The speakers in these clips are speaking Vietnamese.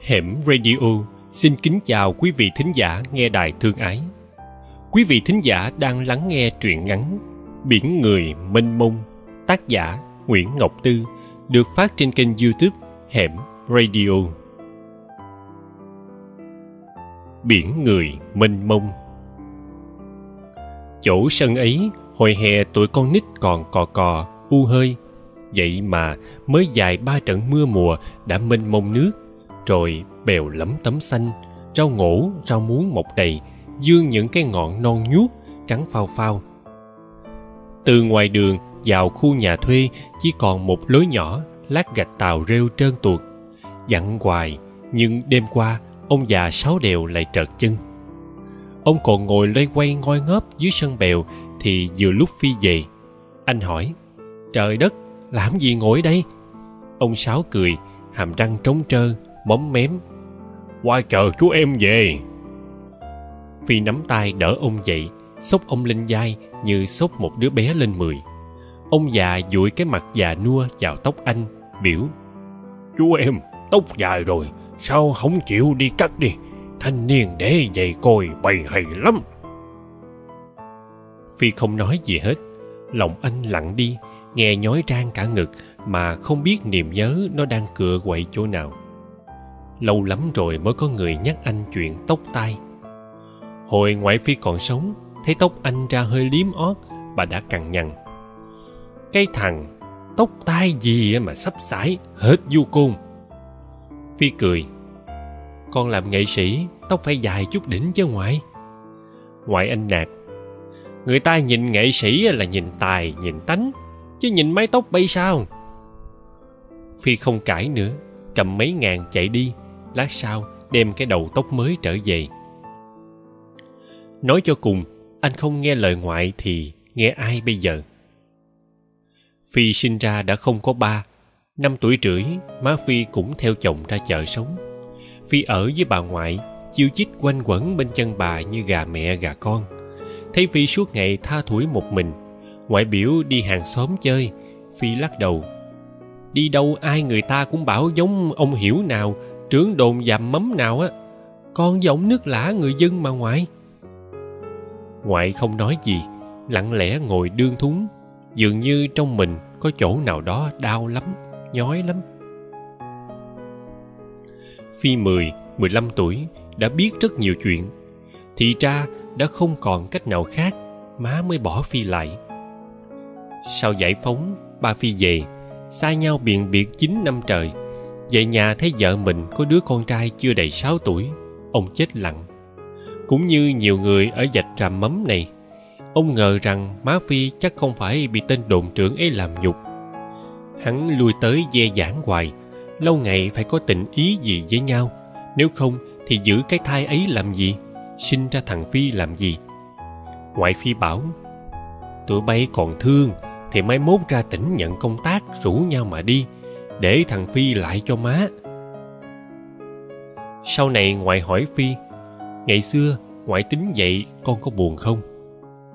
Hẻm Radio xin kính chào quý vị thính giả nghe đài thương ái. Quý vị thính giả đang lắng nghe truyện ngắn Biển người mênh mông, tác giả Nguyễn Ngọc Tư, được phát trên kênh YouTube Hẻm Radio. Biển người mênh mông Chỗ sân ấy, hồi hè tuổi con nít còn cò cò, u hơi. Vậy mà mới dài ba trận mưa mùa đã mênh mông nước rồi bèo lấm tấm xanh, rau ngổ, rau muống mọc đầy, dương những cái ngọn non nhuốc trắng phao phao. Từ ngoài đường vào khu nhà thuê chỉ còn một lối nhỏ lát gạch tàu rêu trơn tuột. Dặn hoài, nhưng đêm qua, ông già sáu đều lại trợt chân. Ông còn ngồi loay quay ngoi ngóp dưới sân bèo thì vừa lúc phi về. Anh hỏi, trời đất, làm gì ngồi đây? Ông sáu cười, hàm răng trống trơ móm mém. Qua chờ chú em về. Phi nắm tay đỡ ông dậy xốc ông lên vai như xốc một đứa bé lên mười. Ông già dụi cái mặt già nua vào tóc anh biểu chú em tóc dài rồi sao không chịu đi cắt đi? Thanh niên để dày coi bày hay lắm. Phi không nói gì hết. Lòng anh lặng đi nghe nhói rang cả ngực mà không biết niềm nhớ nó đang cựa quậy chỗ nào lâu lắm rồi mới có người nhắc anh chuyện tóc tai. Hồi ngoại phi còn sống, thấy tóc anh ra hơi liếm ót, bà đã cằn nhằn. Cái thằng, tóc tai gì mà sắp sải hết du côn. Phi cười, con làm nghệ sĩ, tóc phải dài chút đỉnh chứ ngoại. Ngoại anh nạt, người ta nhìn nghệ sĩ là nhìn tài, nhìn tánh, chứ nhìn mái tóc bay sao? Phi không cãi nữa, cầm mấy ngàn chạy đi lát sau đem cái đầu tóc mới trở về. Nói cho cùng, anh không nghe lời ngoại thì nghe ai bây giờ? Phi sinh ra đã không có ba, năm tuổi rưỡi, má phi cũng theo chồng ra chợ sống. Phi ở với bà ngoại, chiêu chích quanh quẩn bên chân bà như gà mẹ gà con. Thấy phi suốt ngày tha thủi một mình, ngoại biểu đi hàng xóm chơi. Phi lắc đầu, đi đâu ai người ta cũng bảo giống ông hiểu nào trưởng đồn dạm mắm nào á con giống nước lã người dân mà ngoại. Ngoại không nói gì, lặng lẽ ngồi đương thúng, dường như trong mình có chỗ nào đó đau lắm, nhói lắm. Phi mười mười lăm tuổi, đã biết rất nhiều chuyện. Thì ra đã không còn cách nào khác, má mới bỏ phi lại. Sau giải phóng, ba phi về, xa nhau biện biệt chín năm trời về nhà thấy vợ mình có đứa con trai chưa đầy sáu tuổi, ông chết lặng. Cũng như nhiều người ở dạch tràm mắm này, ông ngờ rằng má phi chắc không phải bị tên đồn trưởng ấy làm nhục. Hắn lui tới dè giảng hoài, lâu ngày phải có tình ý gì với nhau, nếu không thì giữ cái thai ấy làm gì, sinh ra thằng phi làm gì? Ngoại phi bảo, tụi bay còn thương, thì mai mốt ra tỉnh nhận công tác rủ nhau mà đi để thằng phi lại cho má. Sau này ngoại hỏi phi, ngày xưa ngoại tính vậy con có buồn không?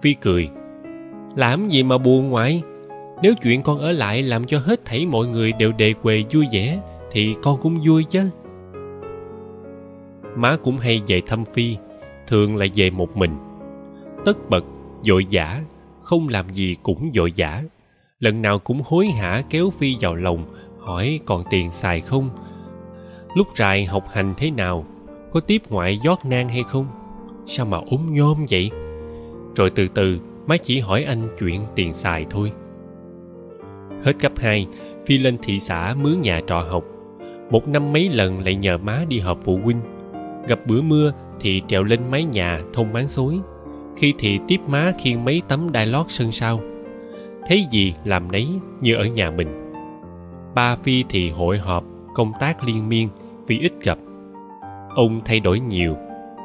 Phi cười, làm gì mà buồn ngoại? Nếu chuyện con ở lại làm cho hết thảy mọi người đều đề quề vui vẻ, thì con cũng vui chứ. Má cũng hay về thăm phi, thường là về một mình. Tất bật vội vã không làm gì cũng vội vã lần nào cũng hối hả kéo phi vào lòng hỏi còn tiền xài không? Lúc rài học hành thế nào? Có tiếp ngoại giót nang hay không? Sao mà ốm nhôm vậy? Rồi từ từ má chỉ hỏi anh chuyện tiền xài thôi. Hết cấp hai, phi lên thị xã mướn nhà trọ học. Một năm mấy lần lại nhờ má đi họp phụ huynh. Gặp bữa mưa thì trèo lên mái nhà thông máng xối. Khi thì tiếp má khiêng mấy tấm đai lót sân sau. Thấy gì làm nấy như ở nhà mình ba phi thì hội họp, công tác liên miên, vì ít gặp. Ông thay đổi nhiều,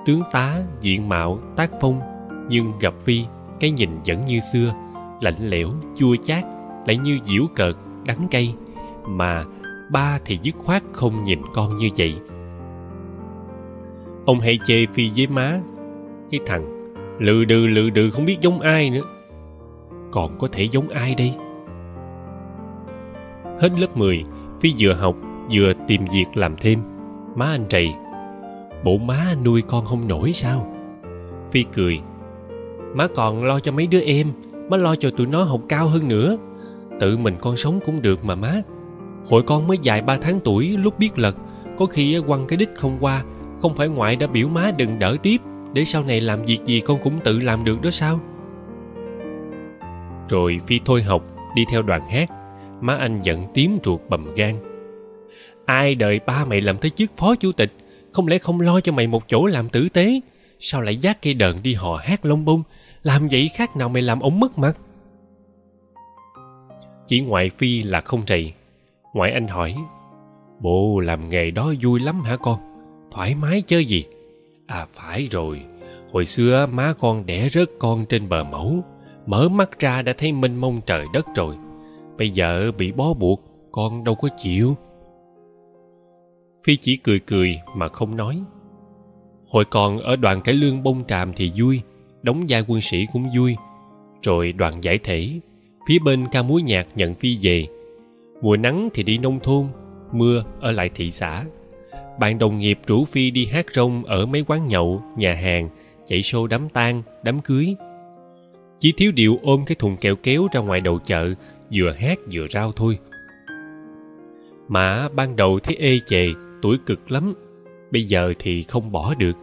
tướng tá, diện mạo, tác phong, nhưng gặp phi, cái nhìn vẫn như xưa, lạnh lẽo, chua chát, lại như diễu cợt, đắng cay, mà ba thì dứt khoát không nhìn con như vậy. Ông hay chê phi với má, cái thằng, lừ đừ lừ đừ, không biết giống ai nữa. Còn có thể giống ai đây? Hết lớp 10 phi vừa học, vừa tìm việc làm thêm. Má anh trầy, bộ má nuôi con không nổi sao? Phi cười, má còn lo cho mấy đứa em, má lo cho tụi nó học cao hơn nữa. Tự mình con sống cũng được mà má. Hồi con mới dài ba tháng tuổi, lúc biết lật, có khi quăng cái đích không qua, không phải ngoại đã biểu má đừng đỡ tiếp, để sau này làm việc gì con cũng tự làm được đó sao? Rồi phi thôi học, đi theo đoàn hát má anh giận tím ruột bầm gan. Ai đợi ba mày làm tới chức phó chủ tịch, không lẽ không lo cho mày một chỗ làm tử tế? Sao lại giác cây đờn đi họ hát lông bông? Làm vậy khác nào mày làm ông mất mặt? Chỉ ngoại phi là không trầy ngoại anh hỏi bộ làm nghề đó vui lắm hả con? Thoải mái chơi gì? À phải rồi. Hồi xưa má con đẻ rớt con trên bờ mẫu. Mở mắt ra đã thấy mênh mông trời đất rồi bây giờ bị bó buộc, con đâu có chịu. Phi chỉ cười cười mà không nói. Hồi còn ở đoàn cải lương bông tràm thì vui, đóng vai quân sĩ cũng vui. Rồi đoàn giải thể, phía bên ca múa nhạc nhận phi về. Mùa nắng thì đi nông thôn, mưa ở lại thị xã. Bạn đồng nghiệp rủ phi đi hát rong ở mấy quán nhậu, nhà hàng, chạy show đám tang, đám cưới. Chỉ thiếu điều ôm cái thùng kẹo kéo ra ngoài đầu chợ vừa hát vừa rao thôi. Mà ban đầu thấy ê chề, tuổi cực lắm. Bây giờ thì không bỏ được,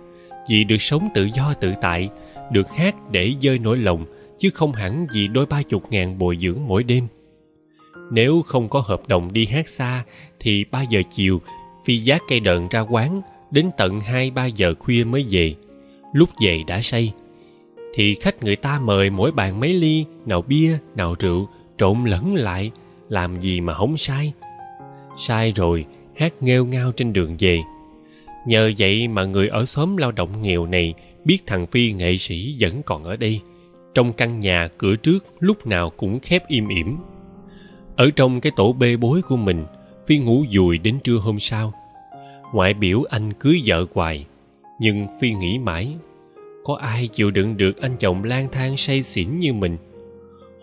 vì được sống tự do tự tại, được hát để dơi nỗi lòng, chứ không hẳn vì đôi ba chục ngàn bồi dưỡng mỗi đêm. Nếu không có hợp đồng đi hát xa, thì ba giờ chiều, phi giác cây đợn ra quán, đến tận hai, ba giờ khuya mới về. Lúc về đã say, thì khách người ta mời mỗi bàn mấy ly, nào bia, nào rượu trộn lẫn lại, làm gì mà không sai. Sai rồi, hát nghêu ngao trên đường về. Nhờ vậy mà người ở xóm lao động nghèo này biết thằng phi nghệ sĩ vẫn còn ở đây. Trong căn nhà cửa trước lúc nào cũng khép im ỉm. Ở trong cái tổ bê bối của mình, phi ngủ dùi đến trưa hôm sau. Ngoại biểu anh cưới vợ hoài, nhưng phi nghĩ mãi, có ai chịu đựng được anh chồng lang thang say xỉn như mình?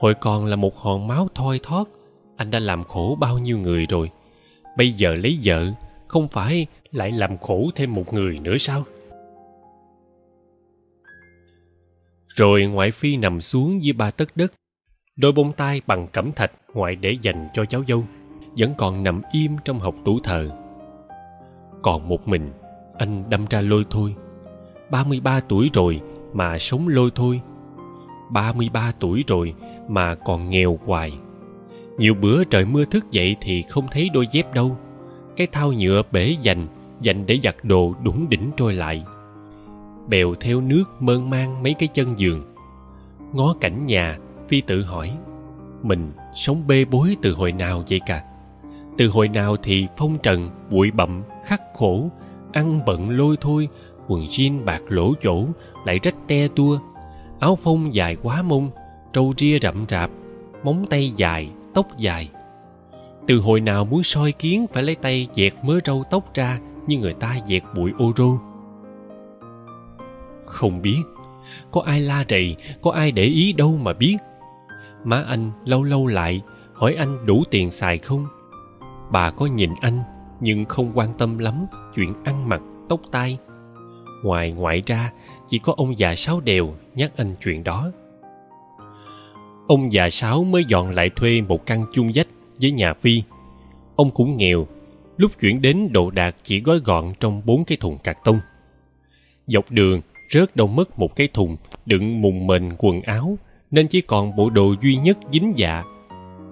Hồi còn là một hòn máu thoi thót, anh đã làm khổ bao nhiêu người rồi. Bây giờ lấy vợ, không phải lại làm khổ thêm một người nữa sao? Rồi ngoại phi nằm xuống dưới ba tấc đất, đôi bông tai bằng cẩm thạch ngoại để dành cho cháu dâu, vẫn còn nằm im trong học tủ thờ. Còn một mình, anh đâm ra lôi thôi. Ba mươi ba tuổi rồi mà sống lôi thôi ba mươi ba tuổi rồi mà còn nghèo hoài. Nhiều bữa trời mưa thức dậy thì không thấy đôi dép đâu. Cái thau nhựa bể dành dành để giặt đồ đúng đỉnh trôi lại. Bèo theo nước mơn mang mấy cái chân giường. Ngó cảnh nhà, phi tự hỏi, mình sống bê bối từ hồi nào vậy cả? Từ hồi nào thì phong trần, bụi bặm, khắc khổ, ăn bận lôi thôi, quần jean bạc lỗ chỗ lại rách te tua áo phông dài quá mông, trâu ria rậm rạp, móng tay dài, tóc dài. Từ hồi nào muốn soi kiến phải lấy tay dẹt mớ râu tóc ra như người ta dẹt bụi ô rô không biết, có ai la rầy, có ai để ý đâu mà biết. Má anh lâu lâu lại, hỏi anh đủ tiền xài không? Bà có nhìn anh, nhưng không quan tâm lắm chuyện ăn mặc, tóc tai ngoài ngoại ra chỉ có ông già sáu đều nhắc anh chuyện đó. Ông già sáu mới dọn lại thuê một căn chung vách với nhà phi. Ông cũng nghèo lúc chuyển đến đồ đạc chỉ gói gọn trong bốn cái thùng cạc tông. Dọc đường rớt đâu mất một cái thùng đựng mùng mền quần áo nên chỉ còn bộ đồ duy nhất dính dạ.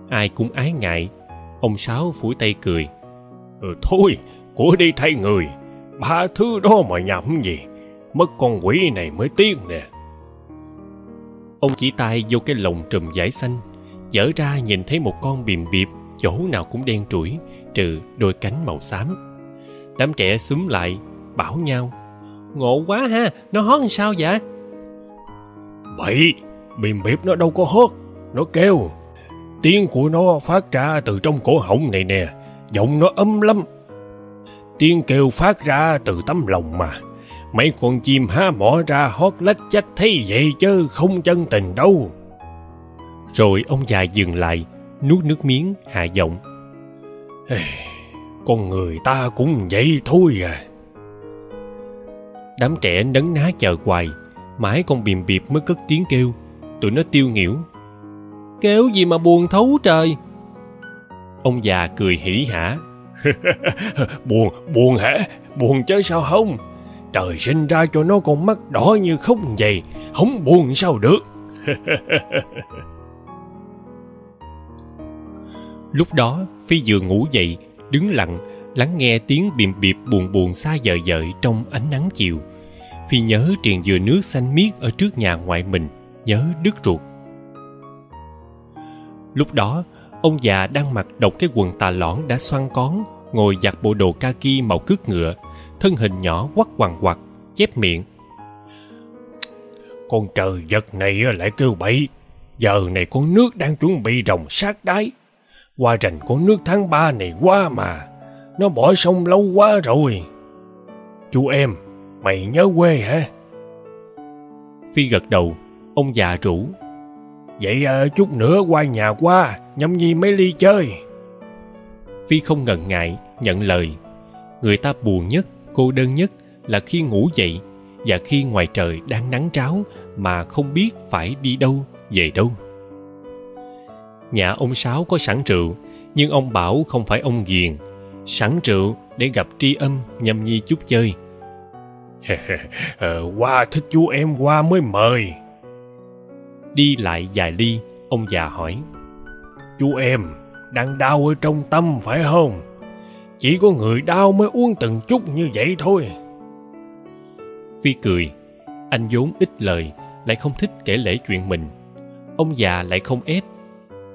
Ai cũng ái ngại ông sáu phủi tay cười. Ừ, thôi của đi thay người ba thứ đó mà nhầm gì? Mất con quỷ này mới tiếc nè. Ông chỉ tay vô cái lồng trùm vải xanh, dở ra nhìn thấy một con bìm bịp chỗ nào cũng đen trũi trừ đôi cánh màu xám. Đám trẻ xúm lại, bảo nhau, ngộ quá ha, nó hót sao vậy? Bậy, bìm bịp nó đâu có hót, nó kêu. Tiếng của nó phát ra từ trong cổ họng này nè, giọng nó âm lắm tiếng kêu phát ra từ tấm lòng mà. Mấy con chim há mỏ ra hót lách chách thấy vậy chứ không chân tình đâu. Rồi ông già dừng lại, nuốt nước miếng, hạ giọng. Con người ta cũng vậy thôi à. Đám trẻ nấn ná chờ hoài, mãi con bìm biệp mới cất tiếng kêu. Tụi nó tiêu nghỉu. Kêu gì mà buồn thấu trời? Ông già cười hỉ hả. buồn buồn hả? Buồn chứ sao không? Trời sinh ra cho nó con mắt đỏ như không vậy, không buồn sao được? Lúc đó, phi vừa ngủ dậy, đứng lặng, lắng nghe tiếng bìm bịp buồn buồn xa dời dợi trong ánh nắng chiều. Phi nhớ triền dừa nước xanh miết ở trước nhà ngoại mình, nhớ đứt ruột. Lúc đó ông già đang mặc độc cái quần tà lõn đã xoăn cón ngồi giặt bộ đồ kaki màu cước ngựa thân hình nhỏ quắt quằn quặt chép miệng. Con trời vật này lại kêu bậy giờ này con nước đang chuẩn bị rồng sát đáy. Qua rành con nước tháng ba này qua mà nó bỏ sông lâu quá rồi. Chú em mày nhớ quê hả? Phi gật đầu ông già rủ. Vậy à, chút nữa qua nhà qua nhâm nhi mấy ly chơi. Phi không ngần ngại nhận lời. Người ta buồn nhất cô đơn nhất là khi ngủ dậy và khi ngoài trời đang nắng tráo mà không biết phải đi đâu về đâu. Nhà ông sáu có sẵn rượu nhưng ông bảo không phải ông ghiền. Sẵn rượu để gặp tri âm nhâm nhi chút chơi. Ờ, qua thích chú em qua mới mời. Đi lại vài ly ông già hỏi chú em đang đau ở trong tâm phải không? Chỉ có người đau mới uống từng chút như vậy thôi. Phi cười. Anh vốn ít lời, lại không thích kể lể chuyện mình. Ông già lại không ép.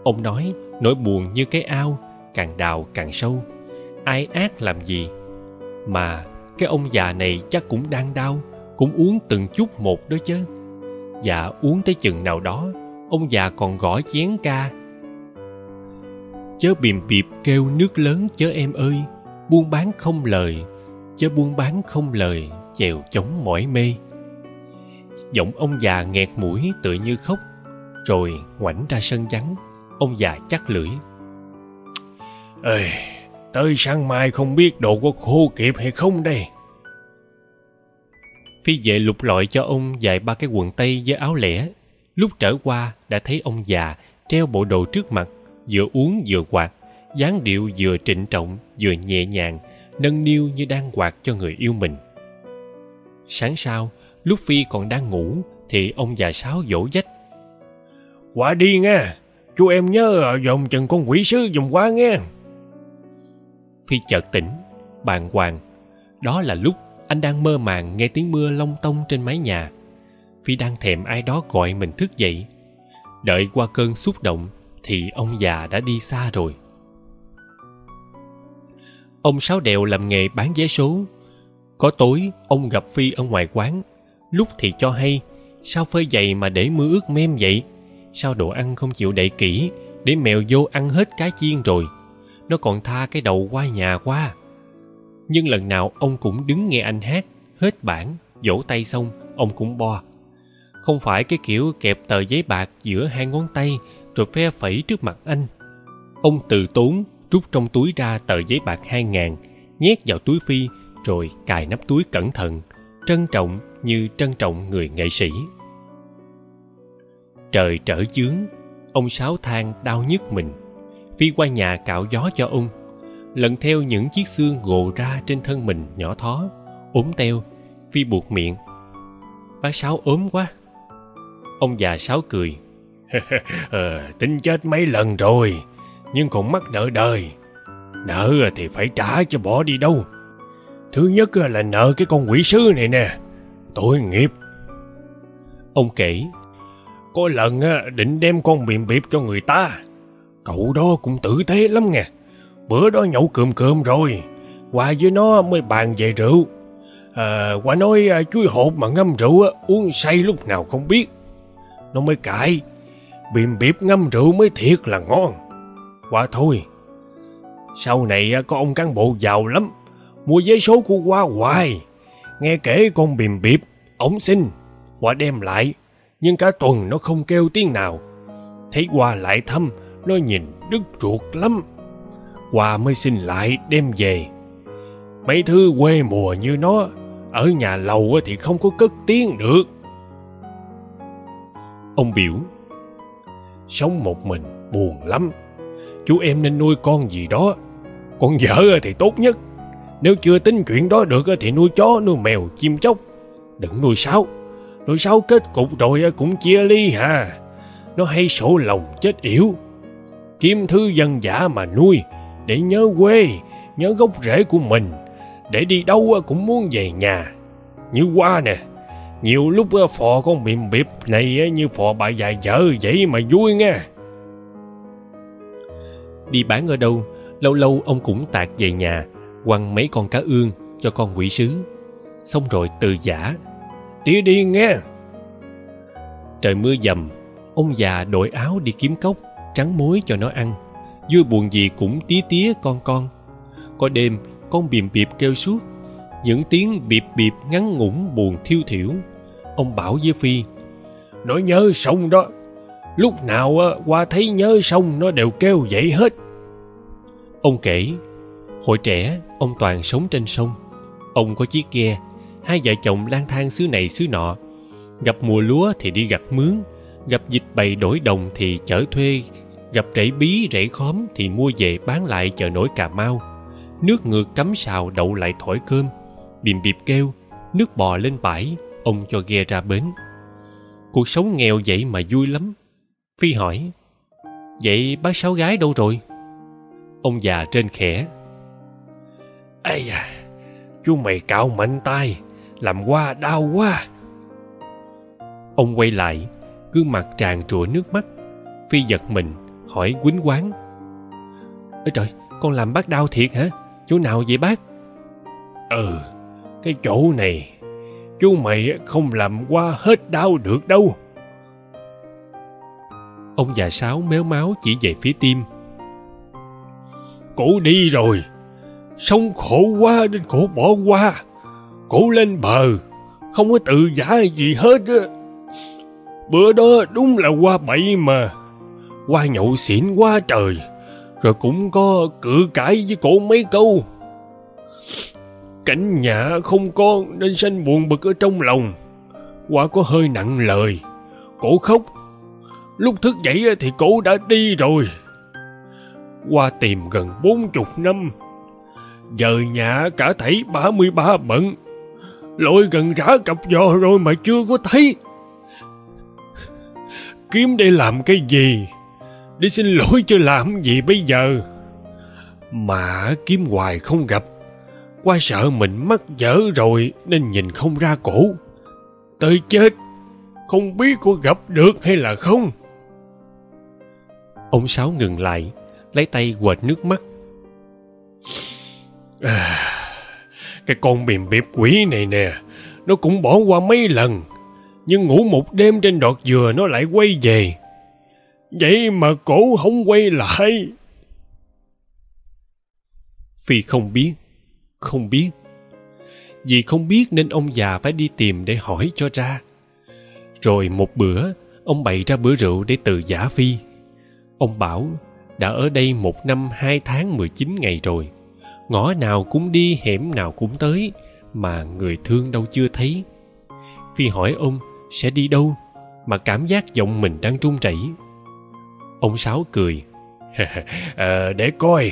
Ông nói, nỗi buồn như cái ao, càng đào càng sâu. Ai ác làm gì? Mà cái ông già này chắc cũng đang đau, cũng uống từng chút một đó chứ. Và uống tới chừng nào đó, ông già còn gõ chén ca chớ bìm bịp kêu nước lớn chớ em ơi buôn bán không lời chớ buôn bán không lời chèo chống mỏi mê. Giọng ông già nghẹt mũi tựa như khóc rồi ngoảnh ra sân vắng ông già chắc lưỡi. Ơi tới sáng mai không biết đồ có khô kịp hay không đây? Phi vệ lục lọi cho ông vài ba cái quần tây với áo lẻ. Lúc trở qua đã thấy ông già treo bộ đồ trước mặt vừa uống vừa quạt dáng điệu vừa trịnh trọng vừa nhẹ nhàng nâng niu như đang quạt cho người yêu mình. Sáng sau lúc phi còn đang ngủ thì ông già sáo dỗ dách. Quả đi nghe chú em nhớ dòng chừng con quỷ sứ dùng quá nghe. Phi chợt tỉnh bàng hoàng. Đó là lúc anh đang mơ màng nghe tiếng mưa long tông trên mái nhà. Phi đang thèm ai đó gọi mình thức dậy. Đợi qua cơn xúc động thì ông già đã đi xa rồi. Ông sáu đèo làm nghề bán vé số. Có tối, ông gặp phi ở ngoài quán. Lúc thì cho hay, sao phơi giày mà để mưa ướt mem vậy? Sao đồ ăn không chịu đậy kỹ, để mèo vô ăn hết cá chiên rồi? Nó còn tha cái đầu qua nhà qua. Nhưng lần nào ông cũng đứng nghe anh hát, hết bản vỗ tay xong, ông cũng bo. Không phải cái kiểu kẹp tờ giấy bạc giữa hai ngón tay rồi phe phẩy trước mặt anh. Ông từ tốn, rút trong túi ra tờ giấy bạc hai ngàn, nhét vào túi phi, rồi cài nắp túi cẩn thận, trân trọng như trân trọng người nghệ sĩ. Trời trở chướng ông sáu than đau nhức mình. Phi qua nhà cạo gió cho ông, lần theo những chiếc xương gồ ra trên thân mình nhỏ thó, ốm teo. Phi buộc miệng, bác sáu ốm quá. Ông già sáu cười. ờ, tính chết mấy lần rồi nhưng còn mắc nợ đời. Nợ thì phải trả cho bỏ đi đâu. Thứ nhất là nợ cái con quỷ sứ này nè tội nghiệp. Ông kể có lần ờ, định đem con miệng biệp cho người ta. Cậu đó cũng tử tế lắm nghe. Bữa đó nhậu cườm cườm rồi qua với nó mới bàn về rượu. Ờ, à, qua nói ờ, chui chuối hột mà ngâm rượu uống say lúc nào không biết. Nó mới cãi bìm biệp ngâm rượu mới thiệt là ngon. Qua thôi, sau này à, có ông cán bộ giàu lắm, mua giấy số của qua hoài. Nghe kể con bìm biệp ổng xin qua đem lại, nhưng cả tuần nó không kêu tiếng nào. Thấy qua lại thăm, nó nhìn đứt ruột lắm. Qua mới xin lại đem về. Mấy thứ quê mùa như nó, ở nhà lầu thì không có cất tiếng được. Ông biểu sống một mình buồn lắm. Chú em nên nuôi con gì đó. Con vợ thì tốt nhất. Nếu chưa tính chuyện đó được thì nuôi chó, nuôi mèo, chim chóc. Đừng nuôi sáo. Nuôi sáo kết cục rồi cũng chia ly hà. Nó hay sổ lòng chết yểu. Kiếm thứ dân giả mà nuôi để nhớ quê, nhớ gốc rễ của mình. Để đi đâu cũng muốn về nhà. Như qua nè nhiều lúc ờ, phò con miệng biệp này ờ, như phò bà già vợ vậy mà vui nghe. Đi bán ở đâu, lâu lâu ông cũng tạc về nhà, quăng mấy con cá ương cho con quỷ sứ. Xong rồi từ giả, tía đi nghe. Trời mưa dầm, ông già đội áo đi kiếm cốc, trắng muối cho nó ăn. Vui buồn gì cũng tía tía con con. Có đêm, con bìm biệp kêu suốt những tiếng bịp bịp ngắn ngủn buồn thiêu thiểu. Ông bảo với phi nó nhớ sông đó. Lúc nào qua thấy nhớ sông nó đều kêu vậy hết. Ông kể hồi trẻ ông toàn sống trên sông. Ông có chiếc ghe hai vợ chồng lang thang xứ này xứ nọ. Gặp mùa lúa thì đi gặt mướn gặp dịch bày đổi đồng thì chở thuê gặp rễ bí rễ khóm thì mua về bán lại chợ nổi cà mau. Nước ngược cắm sào đậu lại thổi cơm bìm bịp kêu, nước bò lên bãi, ông cho ghe ra bến. Cuộc sống nghèo vậy mà vui lắm. Phi hỏi, vậy bác sáu gái đâu rồi? Ông già trên khẽ, ây à chú mày cạo mạnh tay làm qua đau quá. Ông quay lại, gương mặt tràn trụa nước mắt. Phi giật mình, hỏi quýnh quán ơi trời, con làm bác đau thiệt hả? Chỗ nào vậy bác? Ừ cái chỗ này. Chú mày không làm qua hết đau được đâu. Ông già sáu méo máu chỉ về phía tim. Cổ đi rồi. Sống khổ quá nên cổ bỏ qua. Cổ lên bờ. Không có tự giả gì hết á. Bữa đó đúng là qua bậy mà. Qua nhậu xỉn quá trời. Rồi cũng có cự cãi với cổ mấy câu cảnh nhà không con nên sanh buồn bực ở trong lòng. Qua có hơi nặng lời. Cổ khóc. Lúc thức dậy thì cổ đã đi rồi. Qua tìm gần bốn chục năm, giờ nhà cả thảy ba mươi ba bận. Lội gần rã cặp giò rồi mà chưa có thấy. Kiếm để làm cái gì? Để xin lỗi chứ làm gì bây giờ? Mà kiếm hoài không gặp qua sợ mình mắc dở rồi nên nhìn không ra cổ. Tới chết không biết có gặp được hay là không. Ông sáu ngừng lại lấy tay quệt nước mắt. À, cái con bìm biệp quỷ này nè nó cũng bỏ qua mấy lần nhưng ngủ một đêm trên đọt dừa nó lại quay về. Vậy mà cổ không quay lại. Phi không biết không biết. Vì không biết nên ông già phải đi tìm để hỏi cho ra. Rồi một bữa ông bày ra bữa rượu để từ giả phi. Ông bảo đã ở đây một năm hai tháng mười chín ngày rồi. Ngõ nào cũng đi hẻm nào cũng tới mà người thương đâu chưa thấy. Phi hỏi ông sẽ đi đâu? Mà cảm giác giọng mình đang run rẩy. Ông sáu cười. à, để coi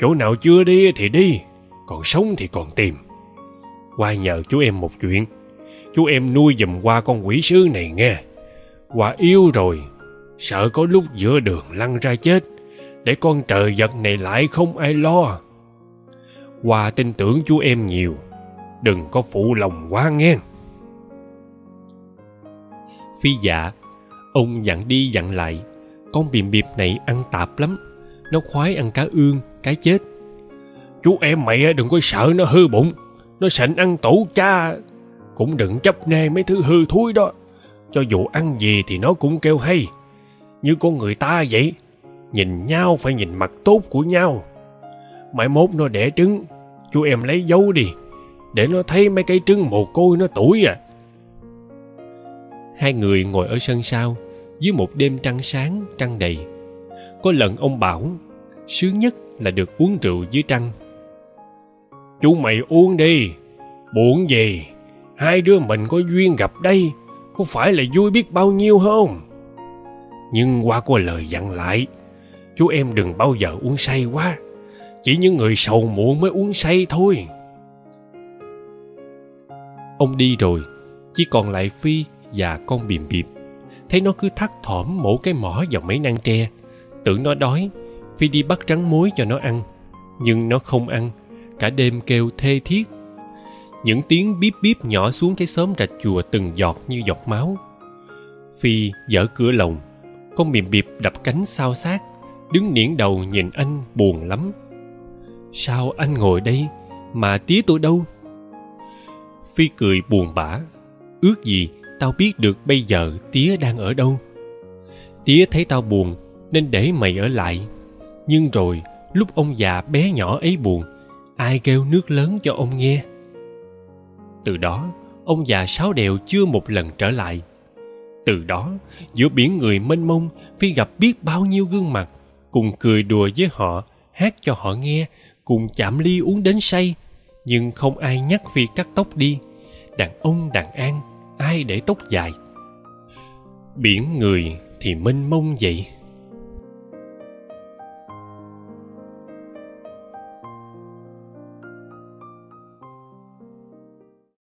chỗ nào chưa đi thì đi còn sống thì còn tìm. Qua nhờ chú em một chuyện. Chú em nuôi giùm qua con quỷ sứ này nghe. Qua yêu rồi, sợ có lúc giữa đường lăn ra chết, để con trời vật này lại không ai lo. Qua tin tưởng chú em nhiều, đừng có phụ lòng quá nghe. Phi dạ ông dặn đi dặn lại, con bìm bịp này ăn tạp lắm, nó khoái ăn cá ương, cá chết chú em mày đừng có sợ, nó hư bụng. Nó sành ăn tủ cha, cũng đừng chấp nê mấy thứ hư thúi đó. Cho dù ăn gì thì nó cũng kêu hay. Như con người ta vậy, nhìn nhau phải nhìn mặt tốt của nhau. Mai mốt nó đẻ trứng, chú em lấy dấu đi, để nó thấy mấy cái trứng mồ côi nó tuổi à. Hai người ngồi ở sân sau, dưới một đêm trăng sáng, trăng đầy. Có lần ông bảo, sướng nhất là được uống rượu dưới trăng chú mày uống đi. Buồn gì? Hai đứa mình có duyên gặp đây, có phải là vui biết bao nhiêu không? Nhưng qua có lời dặn lại, chú em đừng bao giờ uống say quá. Chỉ những người sầu muộn mới uống say thôi. Ông đi rồi, chỉ còn lại phi và con bìm bịp thấy nó cứ thắt thỏm mổ cái mỏ vào mấy nang tre. Tưởng nó đói, phi đi bắt trắng muối cho nó ăn. Nhưng nó không ăn cả đêm kêu thê thiết. Những tiếng bíp bíp nhỏ xuống cái xóm rạch chùa từng giọt như giọt máu. Phi dở cửa lồng, con bìm bịp đập cánh sao sát, đứng niễn đầu nhìn anh buồn lắm. Sao anh ngồi đây, mà tía tôi đâu? Phi cười buồn bã, ước gì tao biết được bây giờ tía đang ở đâu. Tía thấy tao buồn nên để mày ở lại, nhưng rồi lúc ông già bé nhỏ ấy buồn ai kêu nước lớn cho ông nghe? Từ đó, ông già sáu đèo chưa một lần trở lại. Từ đó, giữa biển người mênh mông, phi gặp biết bao nhiêu gương mặt, cùng cười đùa với họ, hát cho họ nghe, cùng chạm ly uống đến say. Nhưng không ai nhắc phi cắt tóc đi. Đàn ông, đàn an, ai để tóc dài? Biển người thì mênh mông vậy.